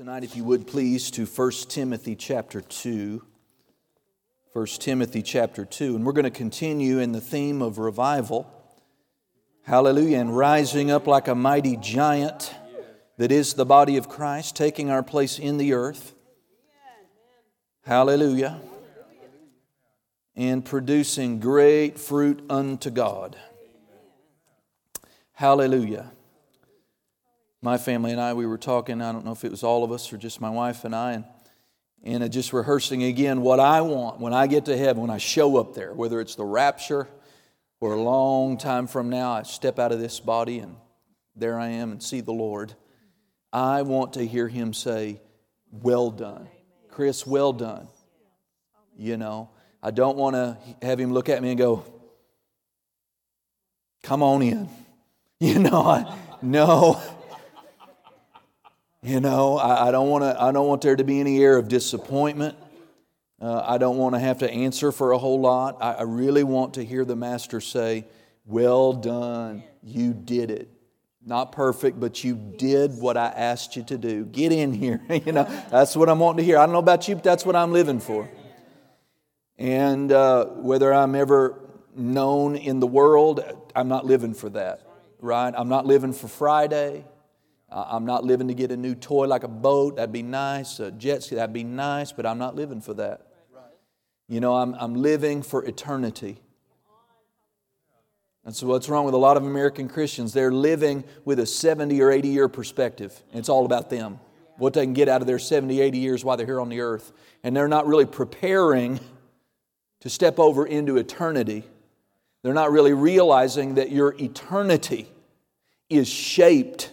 tonight, if you would please, to 1 Timothy chapter 2. 1 Timothy chapter 2. And we're going to continue in the theme of revival. Hallelujah. And rising up like a mighty giant that is the body of Christ, taking our place in the earth. Hallelujah. And producing great fruit unto God. Hallelujah my family and I, we were talking, I don't know if it was all of us or just my wife and I, and, and just rehearsing again what I want when I get to heaven, when I show up there, whether it's the rapture or a long time from now, I step out of this body and there I am and see the Lord. I want to hear him say, Well done. Chris, well done. You know, I don't want to have him look at me and go, Come on in. You know, I, no. You know, I, I don't want to. I don't want there to be any air of disappointment. Uh, I don't want to have to answer for a whole lot. I, I really want to hear the master say, "Well done, you did it." Not perfect, but you did what I asked you to do. Get in here. you know, that's what I'm wanting to hear. I don't know about you, but that's what I'm living for. And uh, whether I'm ever known in the world, I'm not living for that, right? I'm not living for Friday. I'm not living to get a new toy like a boat. That'd be nice. A jet ski, that'd be nice, but I'm not living for that. You know, I'm, I'm living for eternity. And so, what's wrong with a lot of American Christians? They're living with a 70 or 80 year perspective. It's all about them, what they can get out of their 70, 80 years while they're here on the earth. And they're not really preparing to step over into eternity. They're not really realizing that your eternity is shaped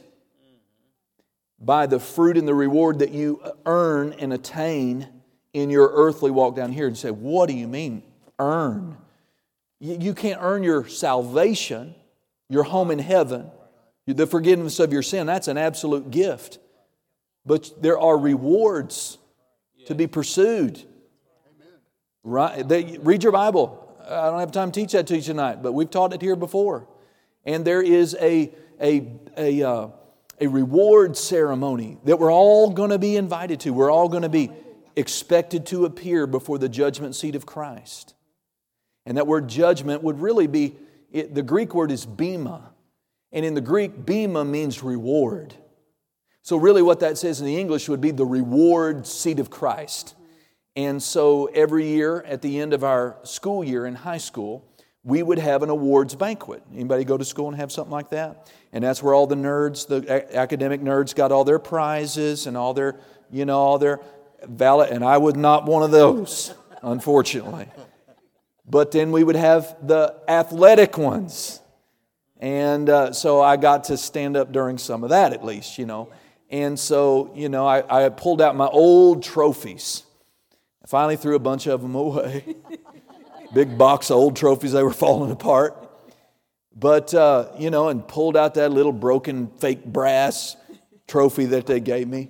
by the fruit and the reward that you earn and attain in your earthly walk down here. And say, What do you mean, earn? You can't earn your salvation, your home in heaven, the forgiveness of your sin. That's an absolute gift. But there are rewards to be pursued. Right? They, read your Bible. I don't have time to teach that to you tonight, but we've taught it here before. And there is a, a, a, uh, a reward ceremony that we're all going to be invited to. We're all going to be expected to appear before the judgment seat of Christ. And that word judgment would really be it, the Greek word is bema. And in the Greek, bema means reward. So, really, what that says in the English would be the reward seat of Christ. And so, every year at the end of our school year in high school, we would have an awards banquet. Anybody go to school and have something like that? And that's where all the nerds, the academic nerds, got all their prizes and all their, you know, all their valid. And I was not one of those, unfortunately. But then we would have the athletic ones. And uh, so I got to stand up during some of that at least, you know. And so, you know, I, I pulled out my old trophies. I finally threw a bunch of them away. big box of old trophies. They were falling apart. But, uh, you know, and pulled out that little broken fake brass trophy that they gave me.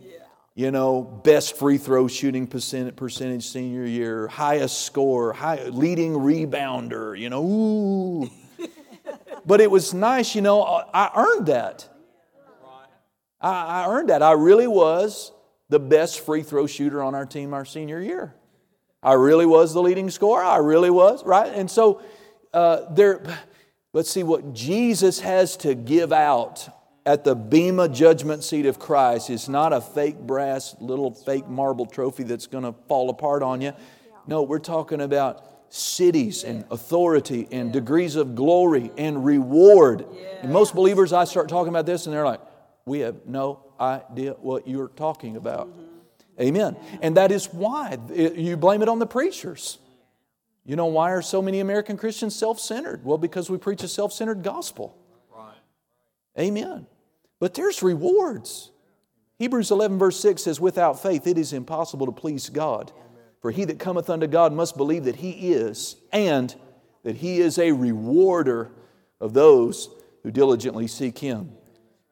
You know, best free throw shooting percent, percentage senior year, highest score, high, leading rebounder, you know, ooh. but it was nice, you know, I earned that. I, I earned that. I really was the best free throw shooter on our team our senior year. I really was the leading scorer. I really was, right? And so uh, there, let's see what Jesus has to give out at the Bema judgment seat of Christ is not a fake brass, little fake marble trophy that's going to fall apart on you. No, we're talking about cities and authority and degrees of glory and reward. And most believers, I start talking about this and they're like, we have no idea what you're talking about. Amen. And that is why you blame it on the preachers. You know, why are so many American Christians self centered? Well, because we preach a self centered gospel. Amen. But there's rewards. Hebrews 11, verse 6 says, Without faith it is impossible to please God. For he that cometh unto God must believe that he is, and that he is a rewarder of those who diligently seek him.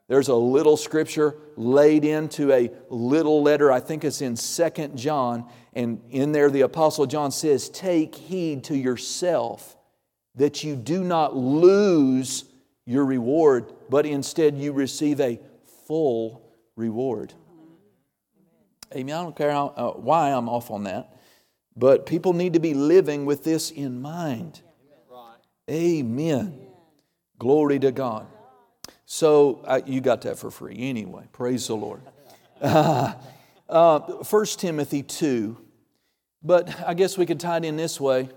There's a little scripture laid into a little letter. I think it's in Second John. And in there, the Apostle John says, Take heed to yourself that you do not lose your reward, but instead you receive a full reward. Amen. I don't care how, uh, why I'm off on that. But people need to be living with this in mind. Amen. Glory to God. So you got that for free anyway. Praise the Lord. Uh, uh, 1 Timothy 2. But I guess we could tie it in this way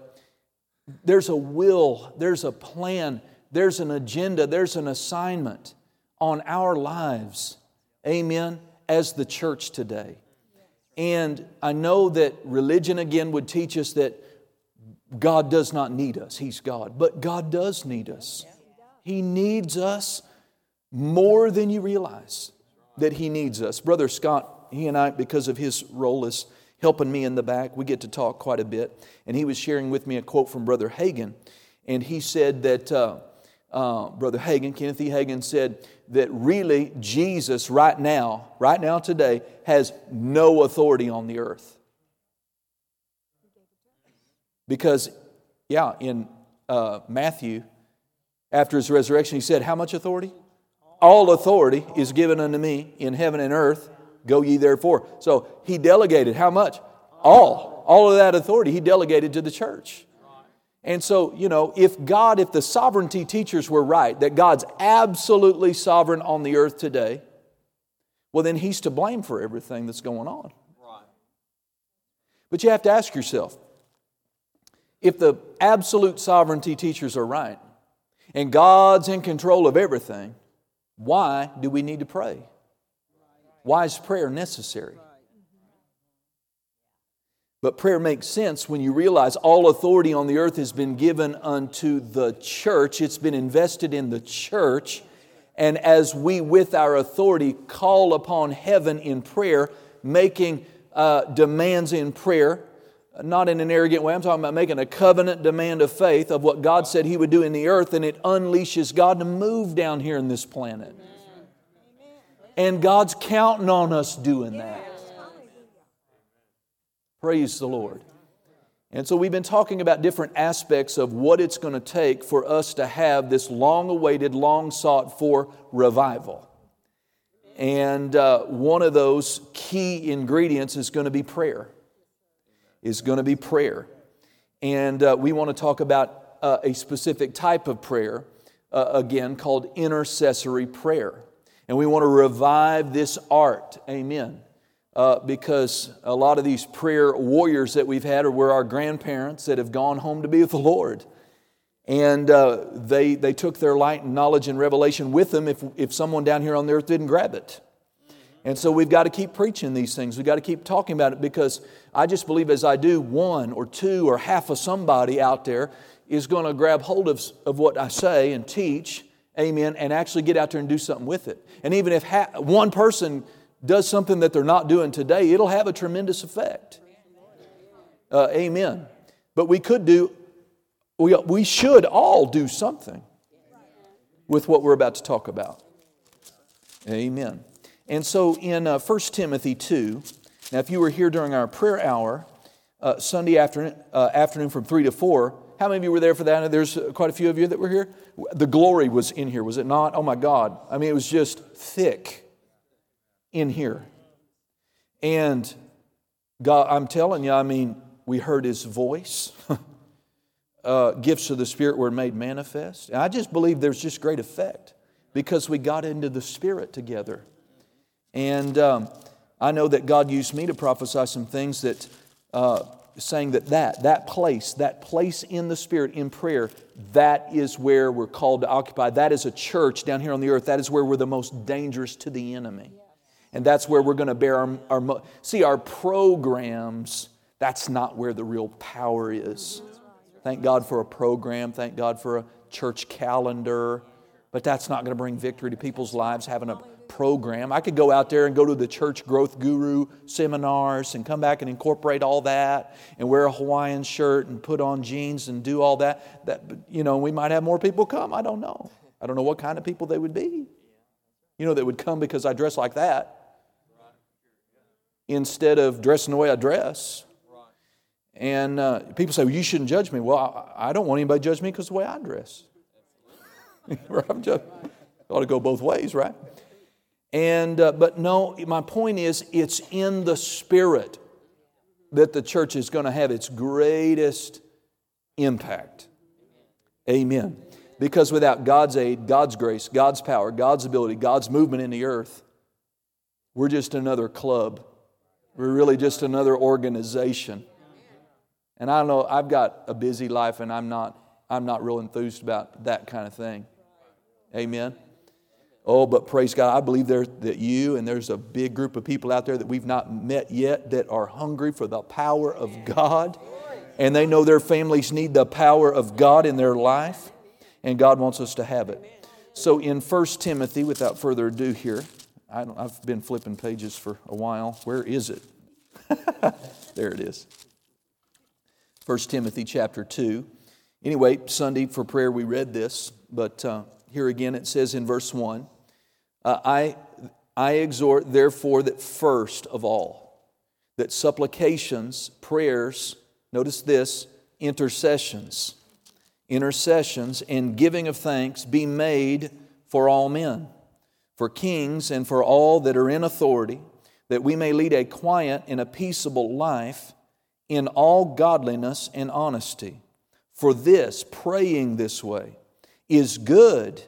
there's a will, there's a plan, there's an agenda, there's an assignment on our lives. Amen. As the church today. And I know that religion again would teach us that God does not need us. He's God. But God does need us. He needs us more than you realize that He needs us. Brother Scott, he and I, because of his role as helping me in the back. We get to talk quite a bit. And he was sharing with me a quote from Brother Hagin. And he said that, uh, uh, Brother Hagin, Kenneth E. Hagin said that really Jesus, right now, right now today, has no authority on the earth. Because, yeah, in uh, Matthew, after his resurrection, he said, How much authority? All authority is given unto me in heaven and earth. Go ye therefore. So he delegated how much? All. All of that authority he delegated to the church. And so, you know, if God, if the sovereignty teachers were right, that God's absolutely sovereign on the earth today, well, then he's to blame for everything that's going on. But you have to ask yourself if the absolute sovereignty teachers are right and God's in control of everything, why do we need to pray? Why is prayer necessary? But prayer makes sense when you realize all authority on the earth has been given unto the church. It's been invested in the church. And as we, with our authority, call upon heaven in prayer, making uh, demands in prayer, not in an arrogant way, I'm talking about making a covenant demand of faith of what God said He would do in the earth, and it unleashes God to move down here in this planet. And God's counting on us doing that. Praise the Lord. And so we've been talking about different aspects of what it's going to take for us to have this long awaited, long sought for revival. And uh, one of those key ingredients is going to be prayer. Is going to be prayer. And uh, we want to talk about uh, a specific type of prayer, uh, again, called intercessory prayer. And we want to revive this art. Amen. Uh, because a lot of these prayer warriors that we've had are were our grandparents that have gone home to be with the Lord. And uh, they, they took their light and knowledge and revelation with them if, if someone down here on the earth didn't grab it. And so we've got to keep preaching these things. We've got to keep talking about it because I just believe as I do, one or two or half of somebody out there is going to grab hold of, of what I say and teach amen, and actually get out there and do something with it. And even if ha- one person does something that they're not doing today, it'll have a tremendous effect. Uh, amen. But we could do, we, we should all do something with what we're about to talk about. Amen. And so in uh, 1 Timothy 2, now if you were here during our prayer hour, uh, Sunday afternoon, uh, afternoon from 3 to 4, how many of you were there for that? There's quite a few of you that were here. The glory was in here, was it not? Oh my God. I mean, it was just thick in here. And God, I'm telling you, I mean, we heard his voice. uh, gifts of the Spirit were made manifest. And I just believe there's just great effect because we got into the Spirit together. And um, I know that God used me to prophesy some things that uh, saying that that, that place, that place in the Spirit in prayer, that is where we're called to occupy. That is a church down here on the earth. That is where we're the most dangerous to the enemy. And that's where we're going to bear our, our see, our programs, that's not where the real power is. Thank God for a program. Thank God for a church calendar. But that's not going to bring victory to people's lives having a program. I could go out there and go to the church growth guru seminars and come back and incorporate all that and wear a Hawaiian shirt and put on jeans and do all that. That you know, we might have more people come. I don't know. I don't know what kind of people they would be. You know, that would come because I dress like that instead of dressing the way I dress. And uh, people say, well, you shouldn't judge me. Well, I, I don't want anybody to judge me because the way I dress. I'm just, ought to go both ways, right? And, uh, but no, my point is, it's in the Spirit that the church is going to have its greatest impact. Amen. Because without God's aid, God's grace, God's power, God's ability, God's movement in the earth, we're just another club. We're really just another organization. And I don't know, I've got a busy life and I'm not, I'm not real enthused about that kind of thing. Amen. Oh, but praise God, I believe there that you and there's a big group of people out there that we've not met yet that are hungry for the power of God. And they know their families need the power of God in their life. And God wants us to have it. So in 1 Timothy, without further ado here, I have been flipping pages for a while. Where is it? there it is. 1 Timothy chapter 2. Anyway, Sunday for prayer we read this, but uh, here again it says in verse 1 uh, I, I exhort, therefore, that first of all, that supplications, prayers, notice this, intercessions, intercessions, and giving of thanks be made for all men, for kings, and for all that are in authority, that we may lead a quiet and a peaceable life in all godliness and honesty. For this, praying this way, is good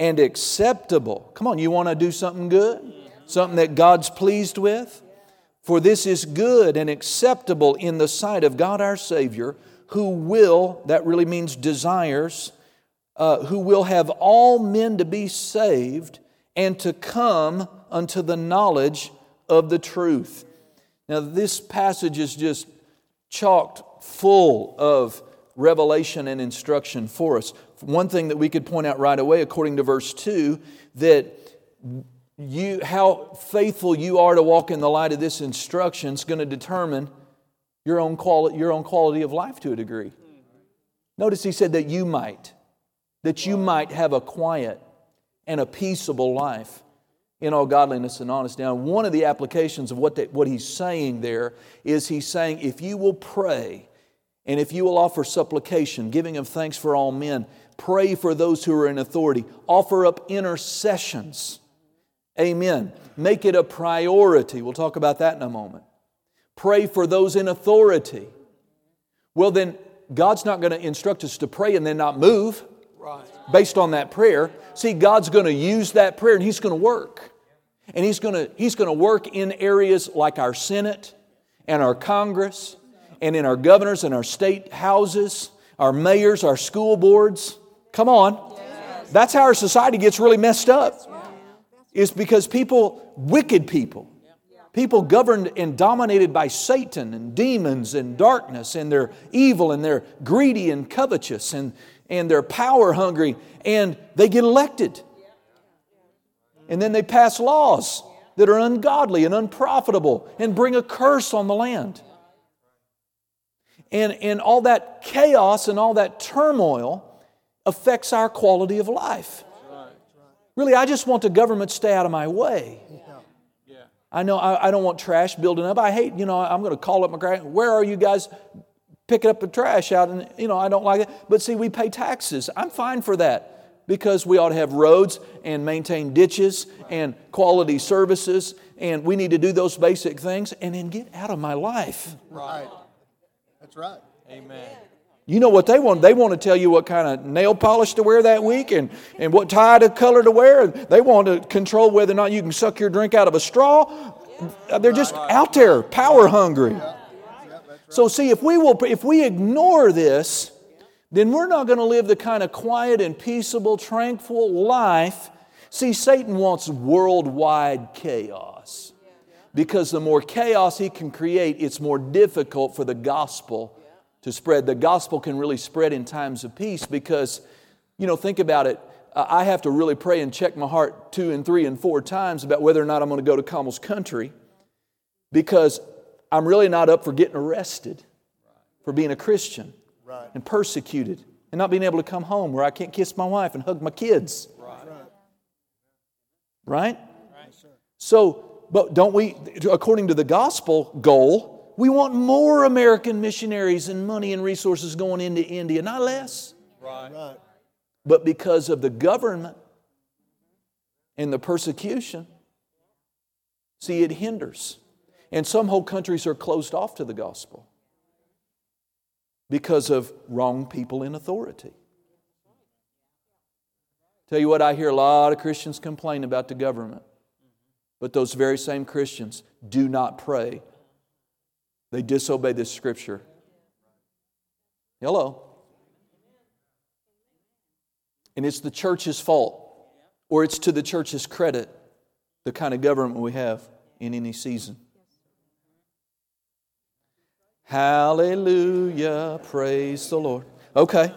and acceptable. Come on, you want to do something good? Something that God's pleased with? For this is good and acceptable in the sight of God our Savior, who will, that really means desires, uh, who will have all men to be saved and to come unto the knowledge of the truth. Now, this passage is just chalked full of revelation and instruction for us. One thing that we could point out right away, according to verse 2, that you, how faithful you are to walk in the light of this instruction is going to determine your own, quality, your own quality of life to a degree. Notice he said that you might, that you might have a quiet and a peaceable life in all godliness and honesty. Now, one of the applications of what, that, what he's saying there is he's saying, if you will pray and if you will offer supplication, giving of thanks for all men, pray for those who are in authority, offer up intercessions. Amen. Make it a priority. We'll talk about that in a moment. Pray for those in authority. Well, then, God's not going to instruct us to pray and then not move right. based on that prayer. See, God's going to use that prayer and He's going to work. And He's going to, he's going to work in areas like our Senate and our Congress and in our governors and our state houses, our mayors, our school boards. Come on. That's how our society gets really messed up. Is because people, wicked people, people governed and dominated by Satan and demons and darkness, and they're evil and they're greedy and covetous and, and they're power hungry, and they get elected. And then they pass laws that are ungodly and unprofitable and bring a curse on the land. And, and all that chaos and all that turmoil affects our quality of life. Really, I just want the government to stay out of my way. I know I, I, don't want trash building up. I hate, you know, I'm going to call up my where are you guys picking up the trash out? And, you know, I don't like it. But see, we pay taxes. I'm fine for that because we ought to have roads and maintain ditches and quality services. And we need to do those basic things and then get out of my life. Right. That's right. Amen. You know what they want? They want to tell you what kind of nail polish to wear that week and, and what tie to color to wear. They want to control whether or not you can suck your drink out of a straw. They're just out there, power hungry. So see, if we will, if we ignore this, then we're not going to live the kind of quiet and peaceable, tranquil life. See, Satan wants worldwide chaos because the more chaos he can create, it's more difficult for the gospel to spread. The gospel can really spread in times of peace because, you know, think about it. I have to really pray and check my heart two and three and four times about whether or not I'm going to go to Camel's country because I'm really not up for getting arrested for being a Christian right. and persecuted and not being able to come home where I can't kiss my wife and hug my kids. Right? right? right. So, but don't we, according to the gospel goal, we want more American missionaries and money and resources going into India, not less. Right. right. But because of the government and the persecution, See, it hinders. And some whole countries are closed off to the gospel because of wrong people in authority. Tell you what, I hear a lot of Christians complain about the government, but those very same Christians do not pray. They disobey this scripture. Hello. And it's the church's fault, or it's to the church's credit, the kind of government we have in any season. Hallelujah. Praise the Lord. Okay.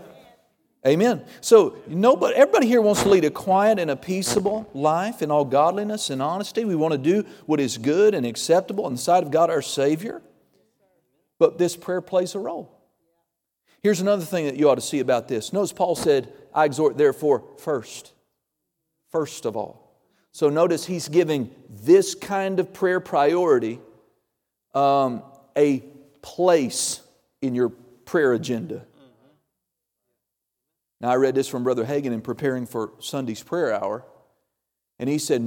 Amen. So nobody, everybody here wants to lead a quiet and a peaceable life in all godliness and honesty. We want to do what is good and acceptable in the sight of God our Savior. But this prayer plays a role. Here's another thing that you ought to see about this. Notice Paul said, I exhort therefore first. First of all. So notice he's giving this kind of prayer priority um, a place in your prayer agenda. Now, I read this from Brother Hagin in preparing for Sunday's prayer hour, and he said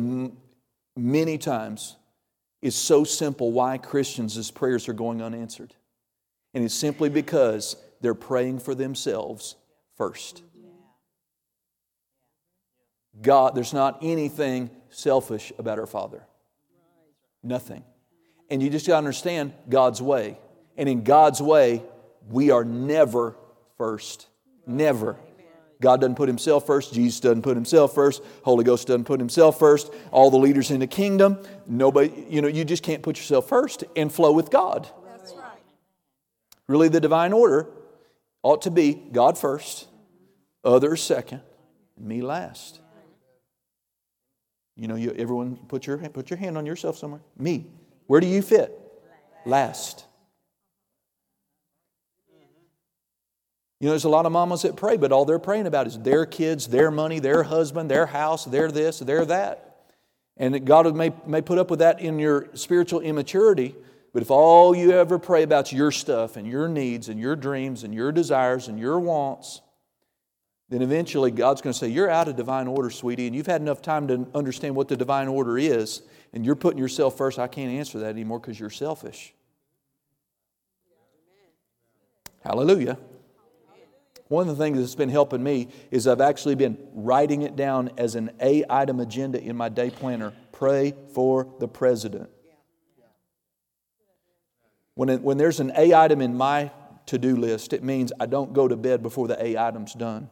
many times it's so simple why Christians' prayers are going unanswered. And it's simply because they're praying for themselves first. God, there's not anything selfish about our Father. Nothing. And you just got to understand God's way. And in God's way, we are never first. Never. God doesn't put himself first. Jesus doesn't put himself first. Holy Ghost doesn't put himself first. All the leaders in the kingdom, nobody, you know, you just can't put yourself first and flow with God. Really, the divine order ought to be God first, others second, me last. You know, you, everyone put your, put your hand on yourself somewhere. Me. Where do you fit? Last. You know, there's a lot of mamas that pray, but all they're praying about is their kids, their money, their husband, their house, their this, their that. And God may, may put up with that in your spiritual immaturity, but if all you ever pray about your stuff and your needs and your dreams and your desires and your wants, then eventually God's going to say, You're out of divine order, sweetie, and you've had enough time to understand what the divine order is, and you're putting yourself first. I can't answer that anymore because you're selfish. Hallelujah. One of the things that's been helping me is I've actually been writing it down as an A item agenda in my day planner. Pray for the president. When, it, when there's an A item in my to do list, it means I don't go to bed before the A item's done.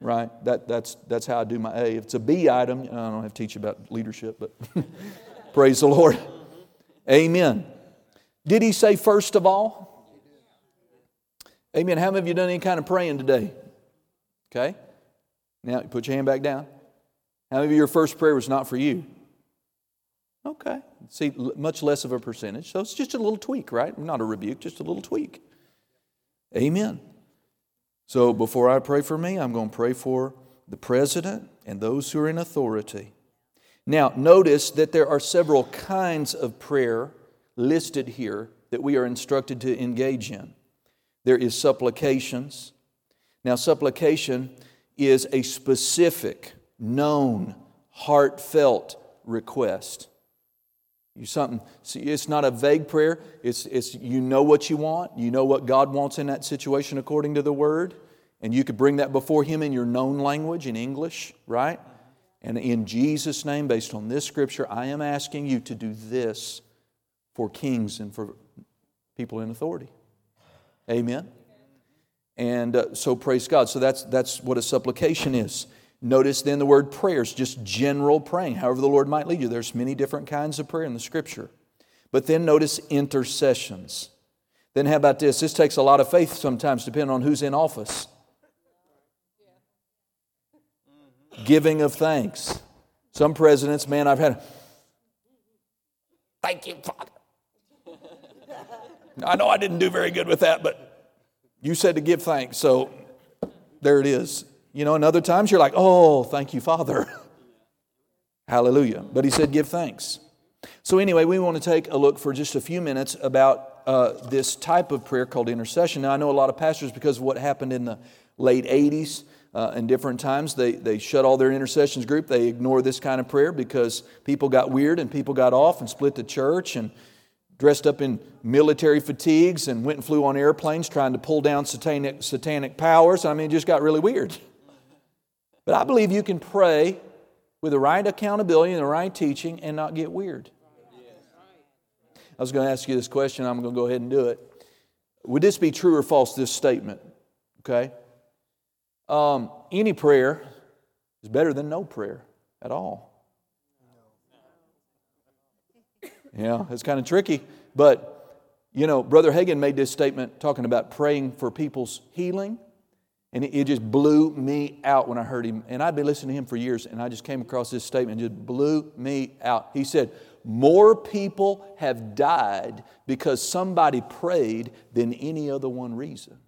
Right? That, that's, that's how I do my A. If it's a B item, I don't have to teach you about leadership, but praise the Lord. Amen. Did he say first of all? Amen. How many of you done any kind of praying today? Okay. Now you put your hand back down. How many of you, your first prayer was not for you? Okay. See, much less of a percentage. So it's just a little tweak, right? Not a rebuke, just a little tweak. Amen. So before I pray for me, I'm going to pray for the president and those who are in authority. Now, notice that there are several kinds of prayer listed here that we are instructed to engage in. There is supplications. Now, supplication is a specific, known, heartfelt request. You something. See, it's not a vague prayer. It's, it's you know what you want. You know what God wants in that situation according to the Word, and you could bring that before Him in your known language in English, right? And in Jesus' name, based on this scripture, I am asking you to do this for kings and for people in authority. Amen. And uh, so praise God. So that's, that's what a supplication is. Notice then the word prayers, just general praying, however the Lord might lead you. There's many different kinds of prayer in the scripture. But then notice intercessions. Then how about this? This takes a lot of faith sometimes, depending on who's in office. Giving of thanks. Some presidents, man, I've had. Thank you, Father. I know I didn't do very good with that, but you said to give thanks, so there it is. You know, and other times you're like, oh, thank you, Father. Hallelujah. But he said, give thanks. So, anyway, we want to take a look for just a few minutes about uh, this type of prayer called intercession. Now, I know a lot of pastors, because of what happened in the late 80s uh, in different times, they, they shut all their intercessions group. They ignore this kind of prayer because people got weird and people got off and split the church and dressed up in military fatigues and went and flew on airplanes trying to pull down satanic, satanic powers. I mean, it just got really weird. But I believe you can pray with the right accountability and the right teaching and not get weird. I was going to ask you this question, I'm going to go ahead and do it. Would this be true or false, this statement? Okay? Um, any prayer is better than no prayer at all. Yeah, it's kind of tricky. But, you know, Brother Hagin made this statement talking about praying for people's healing. And it just blew me out when I heard him. And I'd been listening to him for years, and I just came across this statement and just blew me out. He said, More people have died because somebody prayed than any other one reason.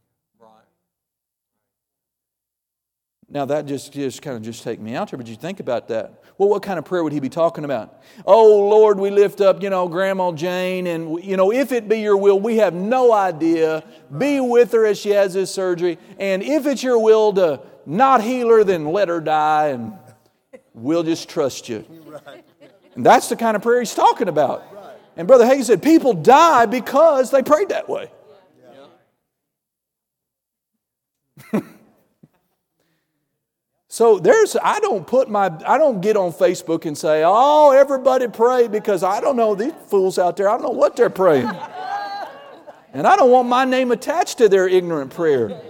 Now that just, just kind of just take me out there, but you think about that. Well, what kind of prayer would he be talking about? Oh Lord, we lift up, you know, Grandma Jane, and you know, if it be your will, we have no idea. Be with her as she has this surgery, and if it's your will to not heal her, then let her die, and we'll just trust you. And that's the kind of prayer he's talking about. And Brother Hagin said, people die because they prayed that way. So there's, I don't put my, I don't get on Facebook and say, oh, everybody pray because I don't know these fools out there, I don't know what they're praying. And I don't want my name attached to their ignorant prayer.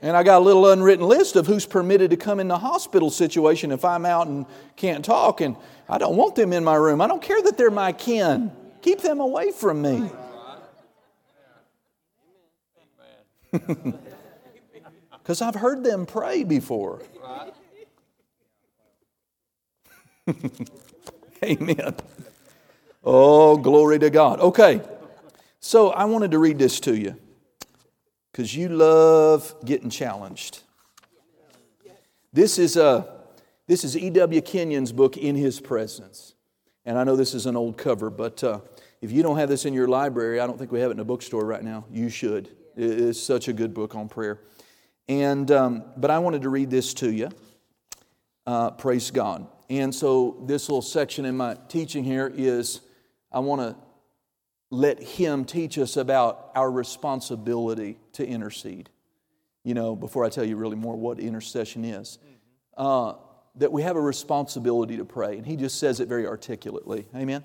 And I got a little unwritten list of who's permitted to come in the hospital situation if I'm out and can't talk. And I don't want them in my room. I don't care that they're my kin. Keep them away from me. Because I've heard them pray before. Amen. Oh, glory to God. Okay, so I wanted to read this to you because you love getting challenged. This is, a, uh, this is E.W. Kenyon's book, In His Presence. And I know this is an old cover, but uh, if you don't have this in your library, I don't think we have it in a bookstore right now. You should. It is such a good book on prayer. And, um, but I wanted to read this to you. Uh, praise God. And so, this little section in my teaching here is I want to let Him teach us about our responsibility to intercede. You know, before I tell you really more what intercession is, uh, that we have a responsibility to pray. And He just says it very articulately. Amen?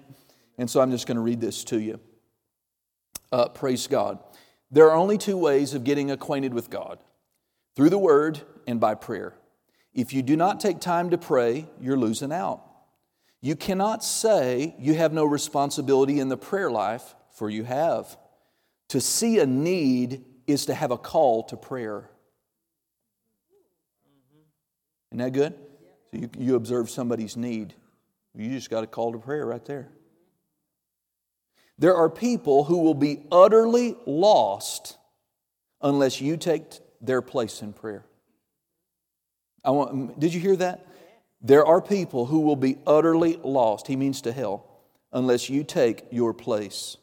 And so, I'm just going to read this to you. Uh, praise God. There are only two ways of getting acquainted with God through the word and by prayer. If you do not take time to pray, you're losing out. You cannot say you have no responsibility in the prayer life, for you have. To see a need is to have a call to prayer. Isn't that good? So you, you observe somebody's need. You just got a call to prayer right there. There are people who will be utterly lost unless you take their place in prayer. I want, did you hear that? There are people who will be utterly lost, he means to hell, unless you take your place.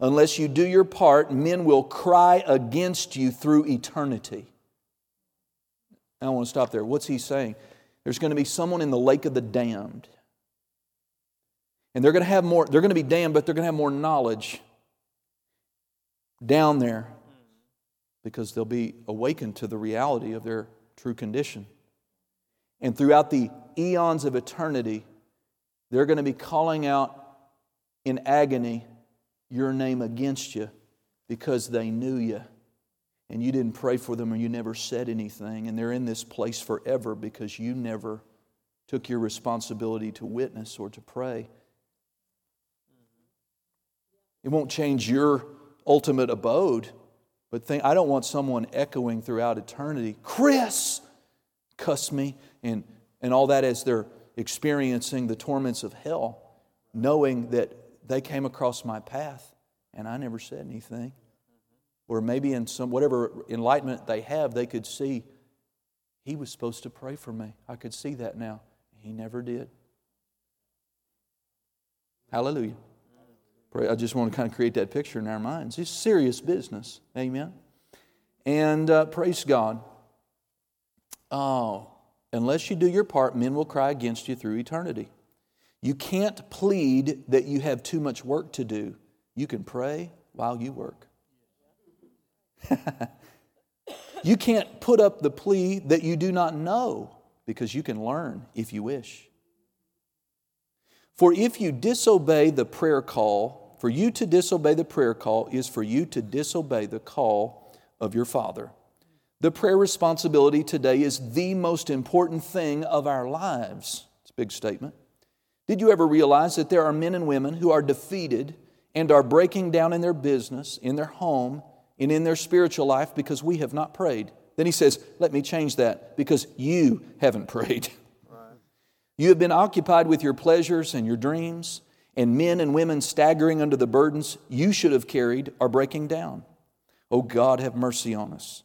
Unless you do your part, men will cry against you through eternity. I want to stop there. What's he saying? There's going to be someone in the lake of the damned. And they're going to have more, they're going to be damned, but they're going to have more knowledge down there because they'll be awakened to the reality of their true condition. And throughout the eons of eternity, they're going to be calling out in agony your name against you because they knew you and you didn't pray for them or you never said anything. And they're in this place forever because you never took your responsibility to witness or to pray. It won't change your ultimate abode but think, I don't want someone echoing throughout eternity, Chris, cuss me, and, and all that as they're experiencing the torments of hell, knowing that they came across my path and I never said anything. Or maybe in some whatever enlightenment they have, they could see he was supposed to pray for me. I could see that now. He never did. Hallelujah. I just want to kind of create that picture in our minds. It's serious business. Amen. And uh, praise God. Oh, unless you do your part, men will cry against you through eternity. You can't plead that you have too much work to do. You can pray while you work. you can't put up the plea that you do not know because you can learn if you wish. For if you disobey the prayer call, for you to disobey the prayer call is for you to disobey the call of your Father. The prayer responsibility today is the most important thing of our lives. It's a big statement. Did you ever realize that there are men and women who are defeated and are breaking down in their business, in their home, and in their spiritual life because we have not prayed? Then he says, Let me change that because you haven't prayed. You have been occupied with your pleasures and your dreams, and men and women staggering under the burdens you should have carried are breaking down. Oh God, have mercy on us.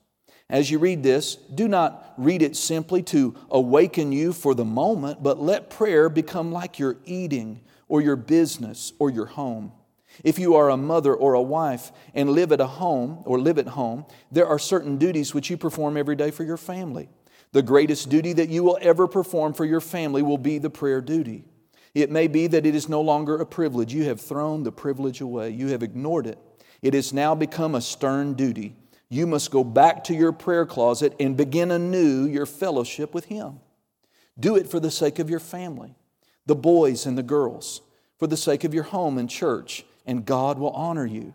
As you read this, do not read it simply to awaken you for the moment, but let prayer become like your eating or your business or your home. If you are a mother or a wife and live at a home or live at home, there are certain duties which you perform every day for your family. The greatest duty that you will ever perform for your family will be the prayer duty. It may be that it is no longer a privilege. You have thrown the privilege away, you have ignored it. It has now become a stern duty. You must go back to your prayer closet and begin anew your fellowship with Him. Do it for the sake of your family, the boys and the girls, for the sake of your home and church, and God will honor you.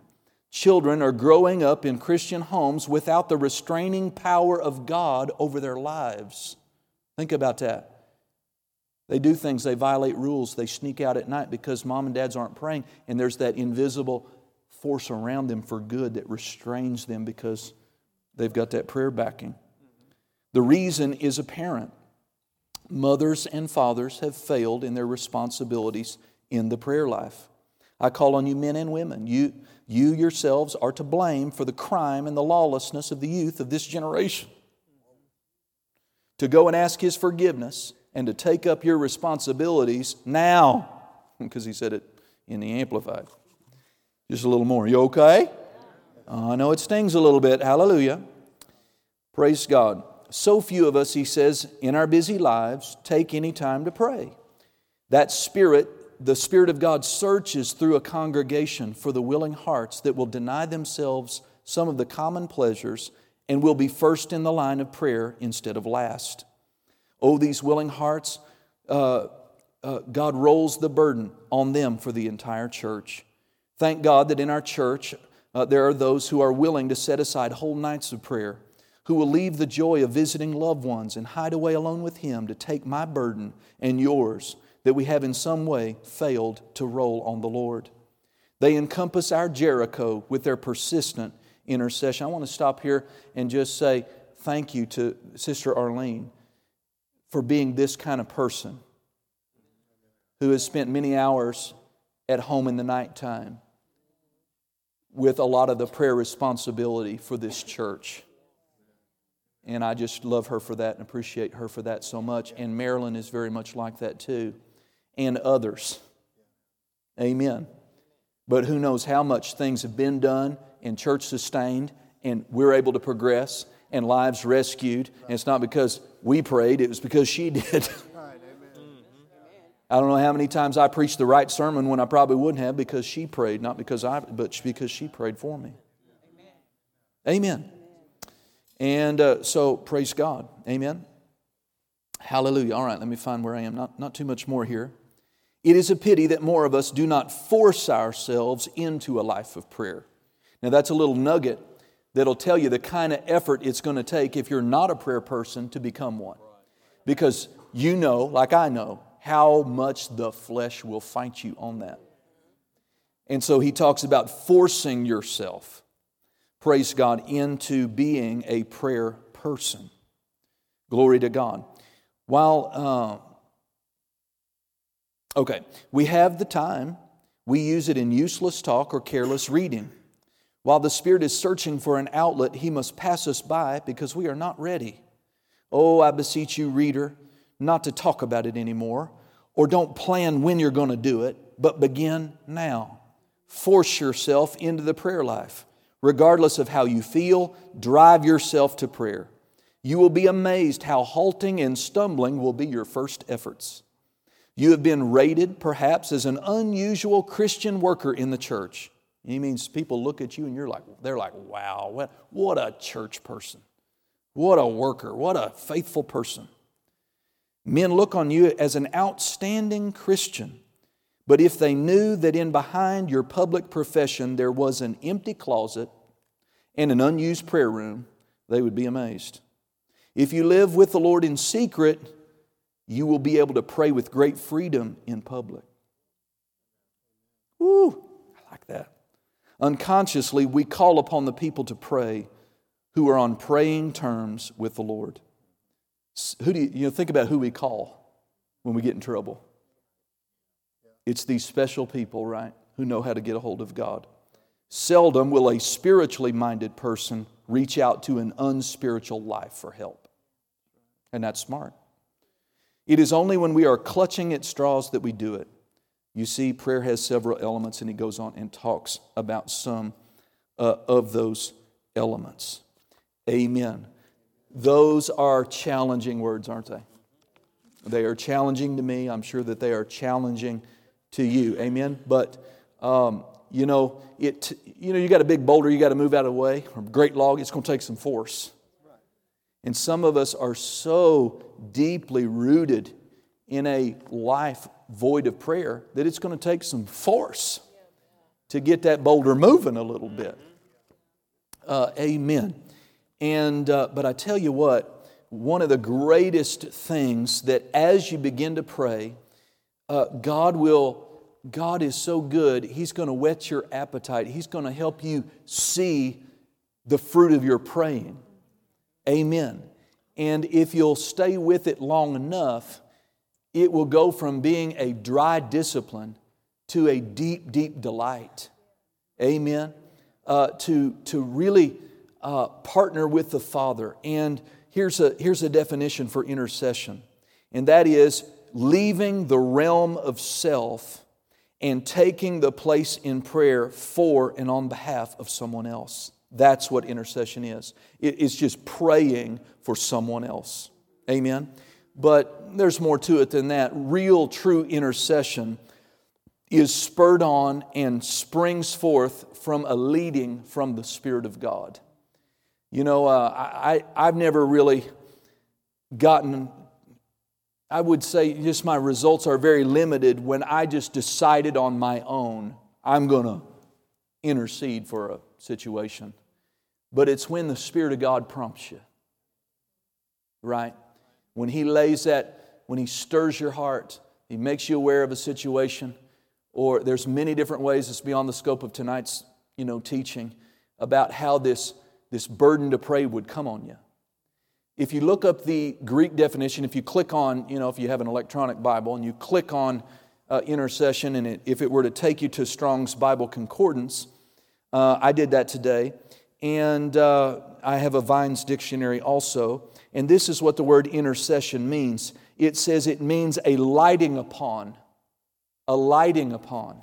Children are growing up in Christian homes without the restraining power of God over their lives. Think about that. They do things, they violate rules, they sneak out at night because mom and dads aren't praying, and there's that invisible force around them for good that restrains them because they've got that prayer backing. The reason is apparent. Mothers and fathers have failed in their responsibilities in the prayer life. I call on you, men and women. You, you yourselves are to blame for the crime and the lawlessness of the youth of this generation. To go and ask His forgiveness and to take up your responsibilities now, because He said it in the Amplified. Just a little more. You okay? Uh, I know it stings a little bit. Hallelujah. Praise God. So few of us, he says, in our busy lives, take any time to pray. That spirit the Spirit of God searches through a congregation for the willing hearts that will deny themselves some of the common pleasures and will be first in the line of prayer instead of last. Oh, these willing hearts, uh, uh, God rolls the burden on them for the entire church. Thank God that in our church uh, there are those who are willing to set aside whole nights of prayer, who will leave the joy of visiting loved ones and hide away alone with Him to take my burden and yours that we have in some way failed to roll on the Lord. They encompass our Jericho with their persistent intercession. I want to stop here and just say thank you to Sister Arlene for being this kind of person who has spent many hours at home in the nighttime with a lot of the prayer responsibility for this church. And I just love her for that and appreciate her for that so much. And Marilyn is very much like that too and others. Amen. But who knows how much things have been done and church sustained, and we're able to progress and lives rescued. And it's not because we prayed, it was because she did. I don't know how many times I preached the right sermon when I probably wouldn't have because she prayed, not because I, but because she prayed for me. Amen. And uh, so, praise God. Amen. Hallelujah. All right, let me find where I am. Not, not too much more here. It is a pity that more of us do not force ourselves into a life of prayer. Now, that's a little nugget that'll tell you the kind of effort it's going to take if you're not a prayer person to become one. Because you know, like I know, how much the flesh will fight you on that. And so he talks about forcing yourself, praise God, into being a prayer person. Glory to God. While uh, Okay, we have the time. We use it in useless talk or careless reading. While the Spirit is searching for an outlet, He must pass us by because we are not ready. Oh, I beseech you, reader, not to talk about it anymore, or don't plan when you're going to do it, but begin now. Force yourself into the prayer life. Regardless of how you feel, drive yourself to prayer. You will be amazed how halting and stumbling will be your first efforts. You have been rated, perhaps, as an unusual Christian worker in the church. He means people look at you and you're like, they're like, wow, what, what a church person. What a worker. What a faithful person. Men look on you as an outstanding Christian. But if they knew that in behind your public profession there was an empty closet and an unused prayer room, they would be amazed. If you live with the Lord in secret, you will be able to pray with great freedom in public. Woo, I like that. Unconsciously, we call upon the people to pray who are on praying terms with the Lord. Who do you, you know, think about who we call when we get in trouble? It's these special people, right, who know how to get a hold of God. Seldom will a spiritually minded person reach out to an unspiritual life for help. And that's smart. It is only when we are clutching at straws that we do it. You see, prayer has several elements, and he goes on and talks about some uh, of those elements. Amen. Those are challenging words, aren't they? They are challenging to me. I'm sure that they are challenging to you. Amen. But um, you know, it. You know, you got a big boulder you got to move out of the way, or great log. It's going to take some force. And some of us are so deeply rooted in a life void of prayer that it's going to take some force to get that boulder moving a little bit. Uh, amen. And uh, but I tell you what, one of the greatest things that as you begin to pray, uh, God will. God is so good. He's going to whet your appetite. He's going to help you see the fruit of your praying. Amen. And if you'll stay with it long enough, it will go from being a dry discipline to a deep, deep delight. Amen. Uh, to, to really uh, partner with the Father. And here's a, here's a definition for intercession, and that is leaving the realm of self and taking the place in prayer for and on behalf of someone else. That's what intercession is. It's just praying for someone else. Amen. But there's more to it than that. Real, true intercession is spurred on and springs forth from a leading from the Spirit of God. You know, uh, I, I've never really gotten, I would say just my results are very limited when I just decided on my own, I'm going to intercede for a situation. But it's when the Spirit of God prompts you, right? When He lays that, when He stirs your heart, He makes you aware of a situation, or there's many different ways, it's beyond the scope of tonight's you know, teaching, about how this, this burden to pray would come on you. If you look up the Greek definition, if you click on, you know, if you have an electronic Bible and you click on uh, intercession, and it, if it were to take you to Strong's Bible Concordance, uh, I did that today and uh, I have a Vines dictionary also. And this is what the word intercession means it says it means a lighting upon, a lighting upon.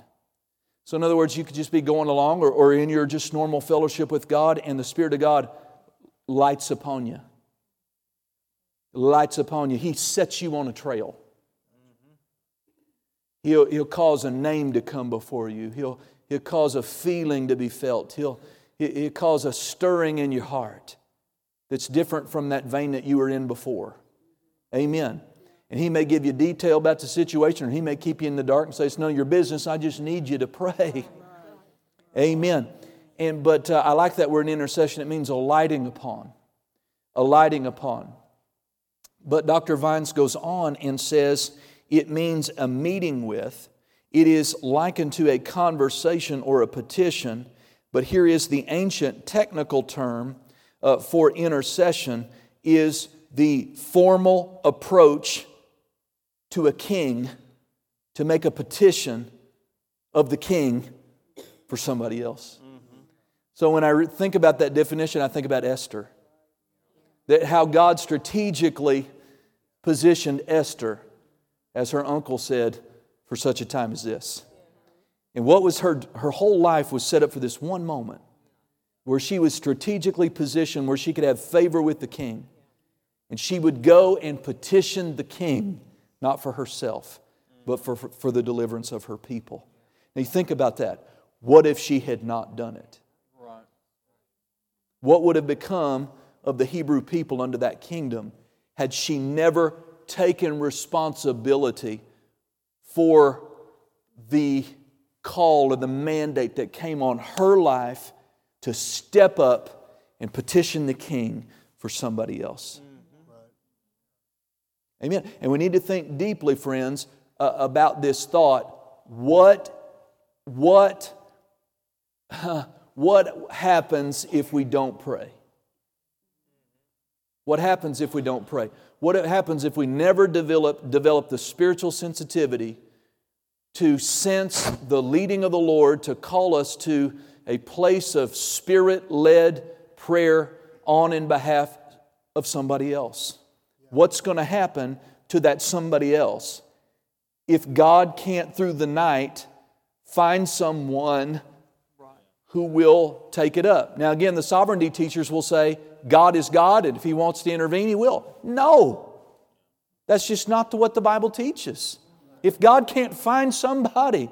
So, in other words, you could just be going along or, or in your just normal fellowship with God, and the Spirit of God lights upon you. Lights upon you. He sets you on a trail. He'll, he'll cause a name to come before you. He'll, he'll cause a feeling to be felt. He'll, it causes a stirring in your heart that's different from that vein that you were in before. Amen. And He may give you detail about the situation, or He may keep you in the dark and say, It's none of your business. I just need you to pray. Amen. And, but uh, I like that word intercession. It means a lighting upon. A lighting upon. But Dr. Vines goes on and says it means a meeting with. It is likened to a conversation or a petition but here is the ancient technical term uh, for intercession is the formal approach to a king to make a petition of the king for somebody else. Mm-hmm. So when I think about that definition, I think about Esther. That how God strategically positioned Esther, as her uncle said, for such a time as this. And what was her, her whole life was set up for this one moment where she was strategically positioned, where she could have favor with the king. And she would go and petition the king, not for herself, but for, for, the deliverance of her people. Now you think about that. What if she had not done it? Right. What would have become of the Hebrew people under that kingdom had she never taken responsibility for the call or the mandate that came on her life to step up and petition the king for somebody else. Mm. Amen. And we need to think deeply, friends, uh, about this thought. What, what, uh, what happens if we don't pray? What happens if we don't pray? What happens if we never develop, develop the spiritual sensitivity to sense the leading of the Lord to call us to a place of spirit led prayer on in behalf of somebody else? What's going to happen to that somebody else if God can't, through the night, find someone who will take it up? Now, again, the sovereignty teachers will say, God is God, and if He wants to intervene, He will. No, that's just not what the Bible teaches. If God can't find somebody,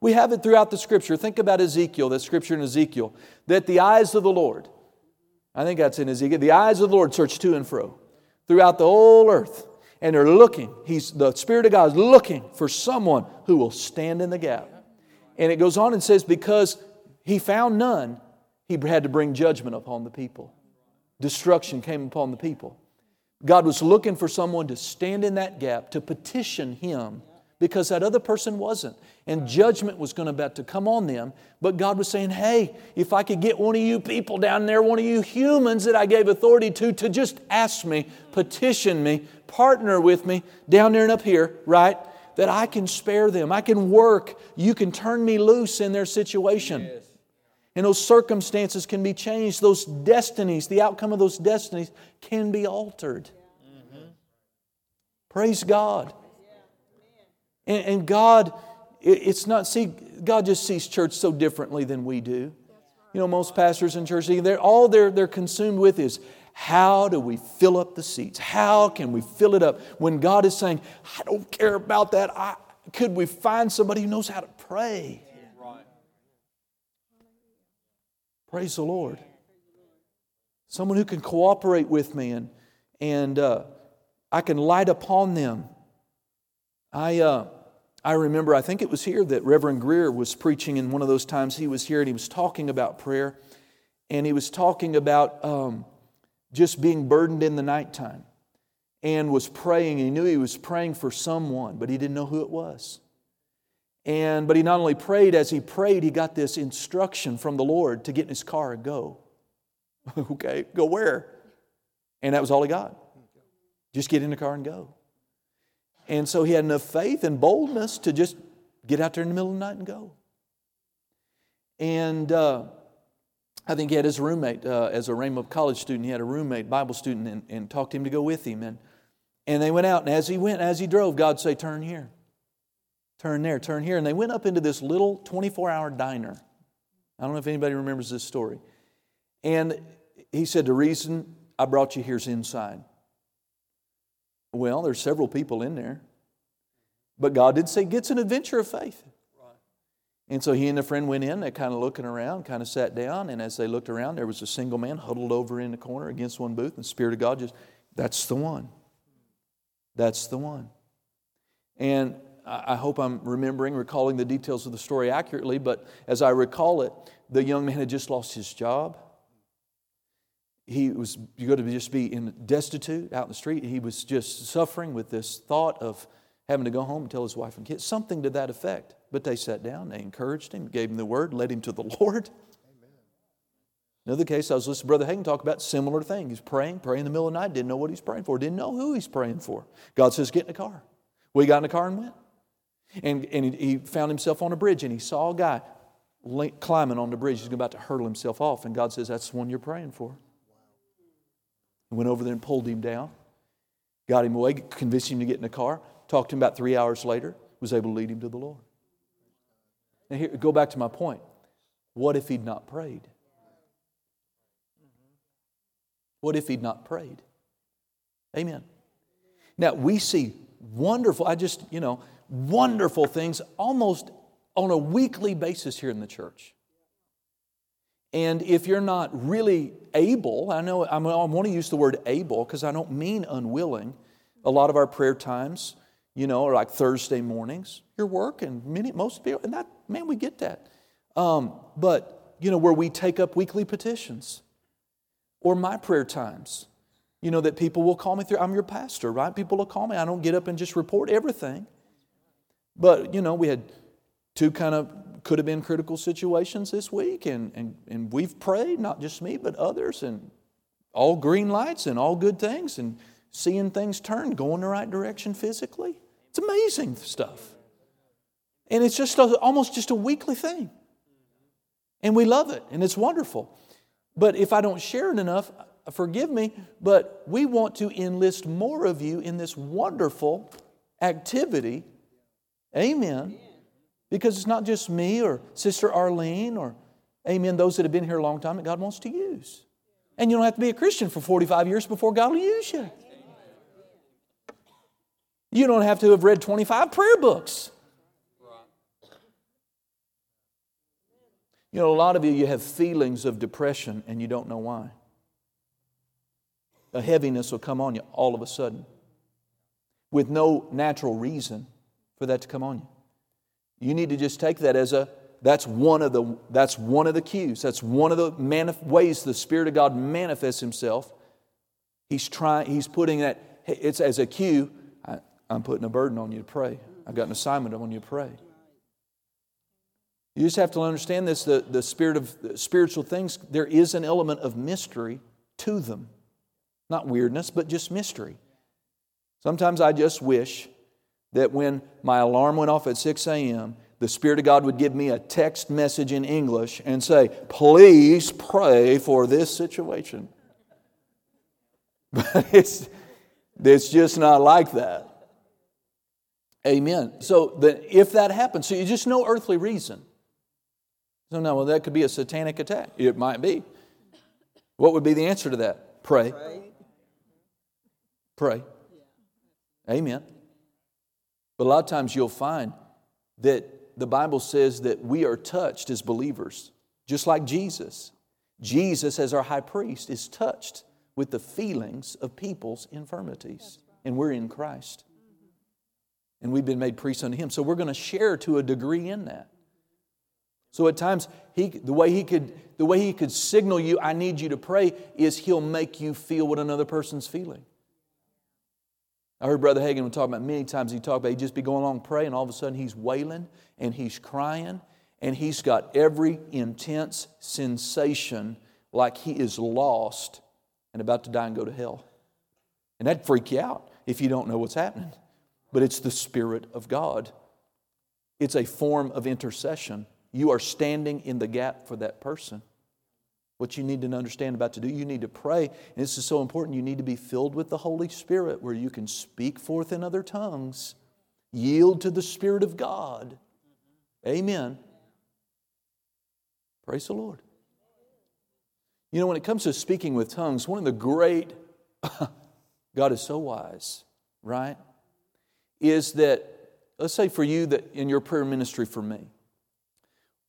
we have it throughout the scripture. Think about Ezekiel, that scripture in Ezekiel, that the eyes of the Lord, I think that's in Ezekiel, the eyes of the Lord search to and fro throughout the whole earth. And they're looking, he's, the Spirit of God is looking for someone who will stand in the gap. And it goes on and says, because he found none, he had to bring judgment upon the people destruction came upon the people. God was looking for someone to stand in that gap, to petition Him, because that other person wasn't. And judgment was going to about to come on them. But God was saying, hey, if I could get one of you people down there, one of you humans that I gave authority to, to just ask me, petition me, partner with me down there and up here, right? That I can spare them. I can work. You can turn me loose in their situation. Yes. And those circumstances can be changed. Those destinies, the outcome of those destinies can be altered. Mm-hmm. Praise God. And, and God, it, it's not, see, God just sees church so differently than we do. You know, most pastors in church, they're, all they're, they're consumed with is how do we fill up the seats? How can we fill it up? When God is saying, I don't care about that. I, could we find somebody who knows how to pray? Praise the Lord. Someone who can cooperate with me and, and uh, I can light upon them. I, uh, I remember, I think it was here that Reverend Greer was preaching in one of those times he was here and he was talking about prayer. And he was talking about um, just being burdened in the nighttime and was praying. He knew he was praying for someone, but he didn't know who it was. And, but he not only prayed, as he prayed, he got this instruction from the Lord to get in his car and go. okay, go where? And that was all he got. Just get in the car and go. And so he had enough faith and boldness to just get out there in the middle of the night and go. And uh, I think he had his roommate, uh, as a Rhema college student, he had a roommate, Bible student, and, and talked him to go with him. And, and they went out, and as he went, as he drove, God say, Turn here turn there, turn here. And they went up into this little 24 hour diner. I don't know if anybody remembers this story. And he said, The reason I brought you here is inside. Well, there's several people in there. But God did say, It's an adventure of faith. And so he and a friend went in, they kind of looking around, kind of sat down, and as they looked around, there was a single man huddled over in the corner against one booth, and the Spirit of God just, that's the one. That's the one. And I hope I'm remembering, recalling the details of the story accurately, but as I recall it, the young man had just lost his job. He was going to just be in destitute out in the street. He was just suffering with this thought of having to go home and tell his wife and kids, something to that effect. But they sat down, they encouraged him, gave him the word, led him to the Lord. Amen. Another case, I was listening to Brother Hagin talk about similar thing. He's praying, praying in the middle of the night, didn't know what he's praying for, didn't know who he's praying for. God says, Get in the car. We got in the car and went. And, and he found himself on a bridge and he saw a guy climbing on the bridge. He's about to hurl himself off. And God says, That's the one you're praying for. Went over there and pulled him down, got him away, convinced him to get in the car, talked to him about three hours later, was able to lead him to the Lord. Now, here, go back to my point. What if he'd not prayed? What if he'd not prayed? Amen. Now, we see wonderful, I just, you know, wonderful things almost on a weekly basis here in the church. And if you're not really able, I know I'm, I want to use the word able because I don't mean unwilling. A lot of our prayer times, you know, are like Thursday mornings. You're working, many, most people, and that, man, we get that. Um, but, you know, where we take up weekly petitions or my prayer times, you know, that people will call me through. I'm your pastor, right? People will call me. I don't get up and just report everything. But, you know, we had two kind of could have been critical situations this week, and, and, and we've prayed, not just me, but others, and all green lights and all good things, and seeing things turn, going the right direction physically. It's amazing stuff. And it's just a, almost just a weekly thing. And we love it, and it's wonderful. But if I don't share it enough, forgive me, but we want to enlist more of you in this wonderful activity. Amen because it's not just me or Sister Arlene or, amen, those that have been here a long time that God wants to use. And you don't have to be a Christian for 45 years before God will use you. You don't have to have read 25 prayer books. You know, a lot of you, you have feelings of depression and you don't know why. A heaviness will come on you all of a sudden with no natural reason for that to come on you. You need to just take that as a that's one of the that's one of the cues. That's one of the manif- ways the Spirit of God manifests Himself. He's trying. He's putting that. It's as a cue. I, I'm putting a burden on you to pray. I've got an assignment on you to pray. You just have to understand this. The, the spirit of the spiritual things. There is an element of mystery to them, not weirdness, but just mystery. Sometimes I just wish that when my alarm went off at 6 a.m., the Spirit of God would give me a text message in English and say, Please pray for this situation. But it's, it's just not like that. Amen. So that if that happens, so you just no earthly reason. So now, well, that could be a satanic attack. It might be. What would be the answer to that? Pray. Pray. Pray. Amen. But a lot of times you'll find that the Bible says that we are touched as believers, just like Jesus. Jesus, as our high priest, is touched with the feelings of people's infirmities, and we're in Christ. And we've been made priests unto Him. So we're going to share to a degree in that. So at times, he, the, way he could, the way He could signal you, I need you to pray, is He'll make you feel what another person's feeling. I heard Brother Hagin talk about many times. He talked about he'd just be going along praying, and all of a sudden he's wailing and he's crying, and he's got every intense sensation like he is lost and about to die and go to hell. And that'd freak you out if you don't know what's happening. But it's the Spirit of God. It's a form of intercession. You are standing in the gap for that person. What you need to understand about to do, you need to pray. And this is so important. You need to be filled with the Holy Spirit where you can speak forth in other tongues, yield to the Spirit of God. Amen. Praise the Lord. You know, when it comes to speaking with tongues, one of the great, God is so wise, right? Is that, let's say for you that in your prayer ministry for me,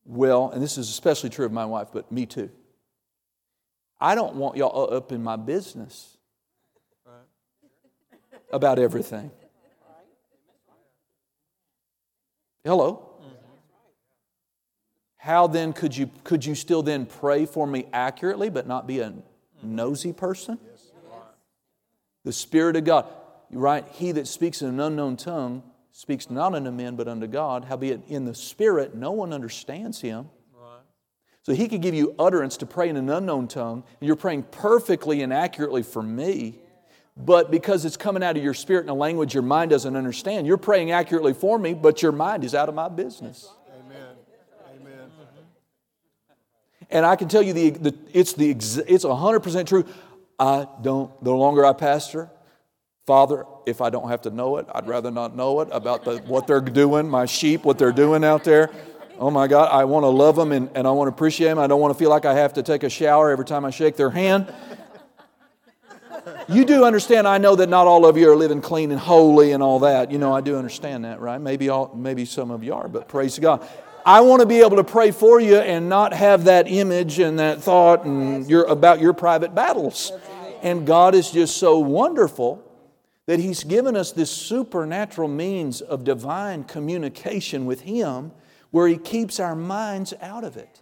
well, and this is especially true of my wife, but me too. I don't want y'all up in my business about everything. Hello? How then could you, could you still then pray for me accurately but not be a nosy person? The Spirit of God, right? He that speaks in an unknown tongue speaks not unto men but unto God. Howbeit in the Spirit no one understands him. So he could give you utterance to pray in an unknown tongue, and you're praying perfectly and accurately for me. But because it's coming out of your spirit in a language your mind doesn't understand, you're praying accurately for me, but your mind is out of my business. Amen. Amen. And I can tell you the, the it's the it's 100% true. I don't the longer I pastor, Father, if I don't have to know it, I'd rather not know it about the, what they're doing, my sheep, what they're doing out there. Oh my God, I want to love them and, and I want to appreciate them. I don't want to feel like I have to take a shower every time I shake their hand. you do understand, I know that not all of you are living clean and holy and all that. You know, I do understand that, right? Maybe, all, maybe some of you are, but praise God. I want to be able to pray for you and not have that image and that thought and your, about your private battles. And God is just so wonderful that He's given us this supernatural means of divine communication with Him where He keeps our minds out of it.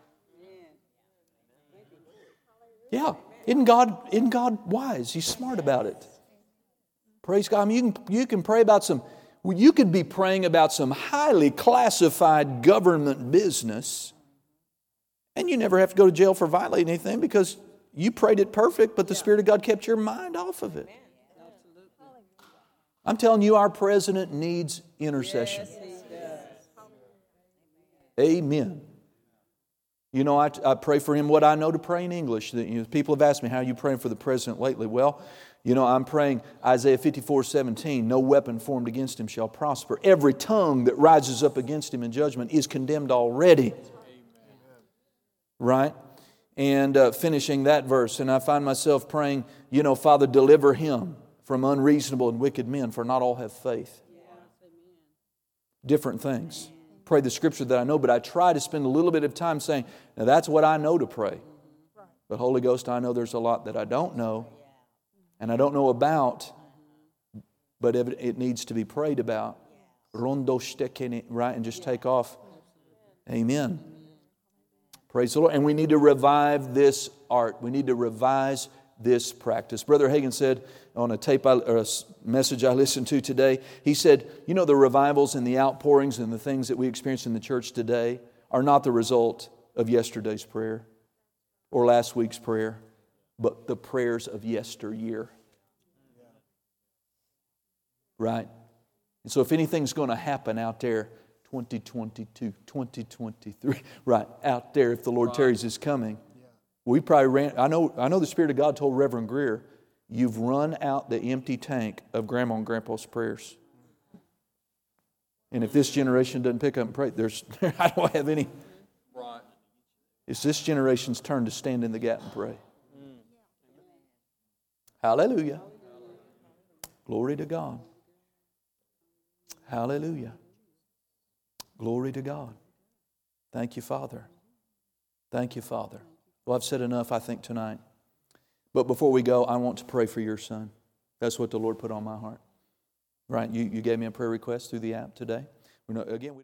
Yeah. Isn't God, isn't God wise? He's smart about it. Praise God. I mean, you can, you can pray about some, you could be praying about some highly classified government business, and you never have to go to jail for violating anything because you prayed it perfect, but the Spirit of God kept your mind off of it. I'm telling you, our president needs intercession. Amen. You know, I, I pray for him what I know to pray in English. You know, people have asked me, How are you praying for the president lately? Well, you know, I'm praying Isaiah 54 17, no weapon formed against him shall prosper. Every tongue that rises up against him in judgment is condemned already. Right? And uh, finishing that verse, and I find myself praying, you know, Father, deliver him from unreasonable and wicked men, for not all have faith. Different things pray the scripture that I know, but I try to spend a little bit of time saying, now that's what I know to pray. But Holy Ghost, I know there's a lot that I don't know and I don't know about, but it needs to be prayed about. Rondo right? And just take off. Amen. Praise the Lord. And we need to revive this art. We need to revise this practice. Brother Hagin said on a tape I, or a message I listened to today, he said, You know, the revivals and the outpourings and the things that we experience in the church today are not the result of yesterday's prayer or last week's prayer, but the prayers of yesteryear. Right? And so, if anything's going to happen out there, 2022, 2023, right, out there, if the Lord tarries is coming, we probably ran, I know, I know the Spirit of God told Reverend Greer, you've run out the empty tank of grandma and grandpa's prayers. And if this generation doesn't pick up and pray, there's, I don't have any. Right. It's this generation's turn to stand in the gap and pray. Mm. Hallelujah. Glory to God. Hallelujah. Glory to God. Thank you, Father. Thank you, Father. Well, I've said enough, I think, tonight. But before we go, I want to pray for your son. That's what the Lord put on my heart. Right? You, you gave me a prayer request through the app today. again,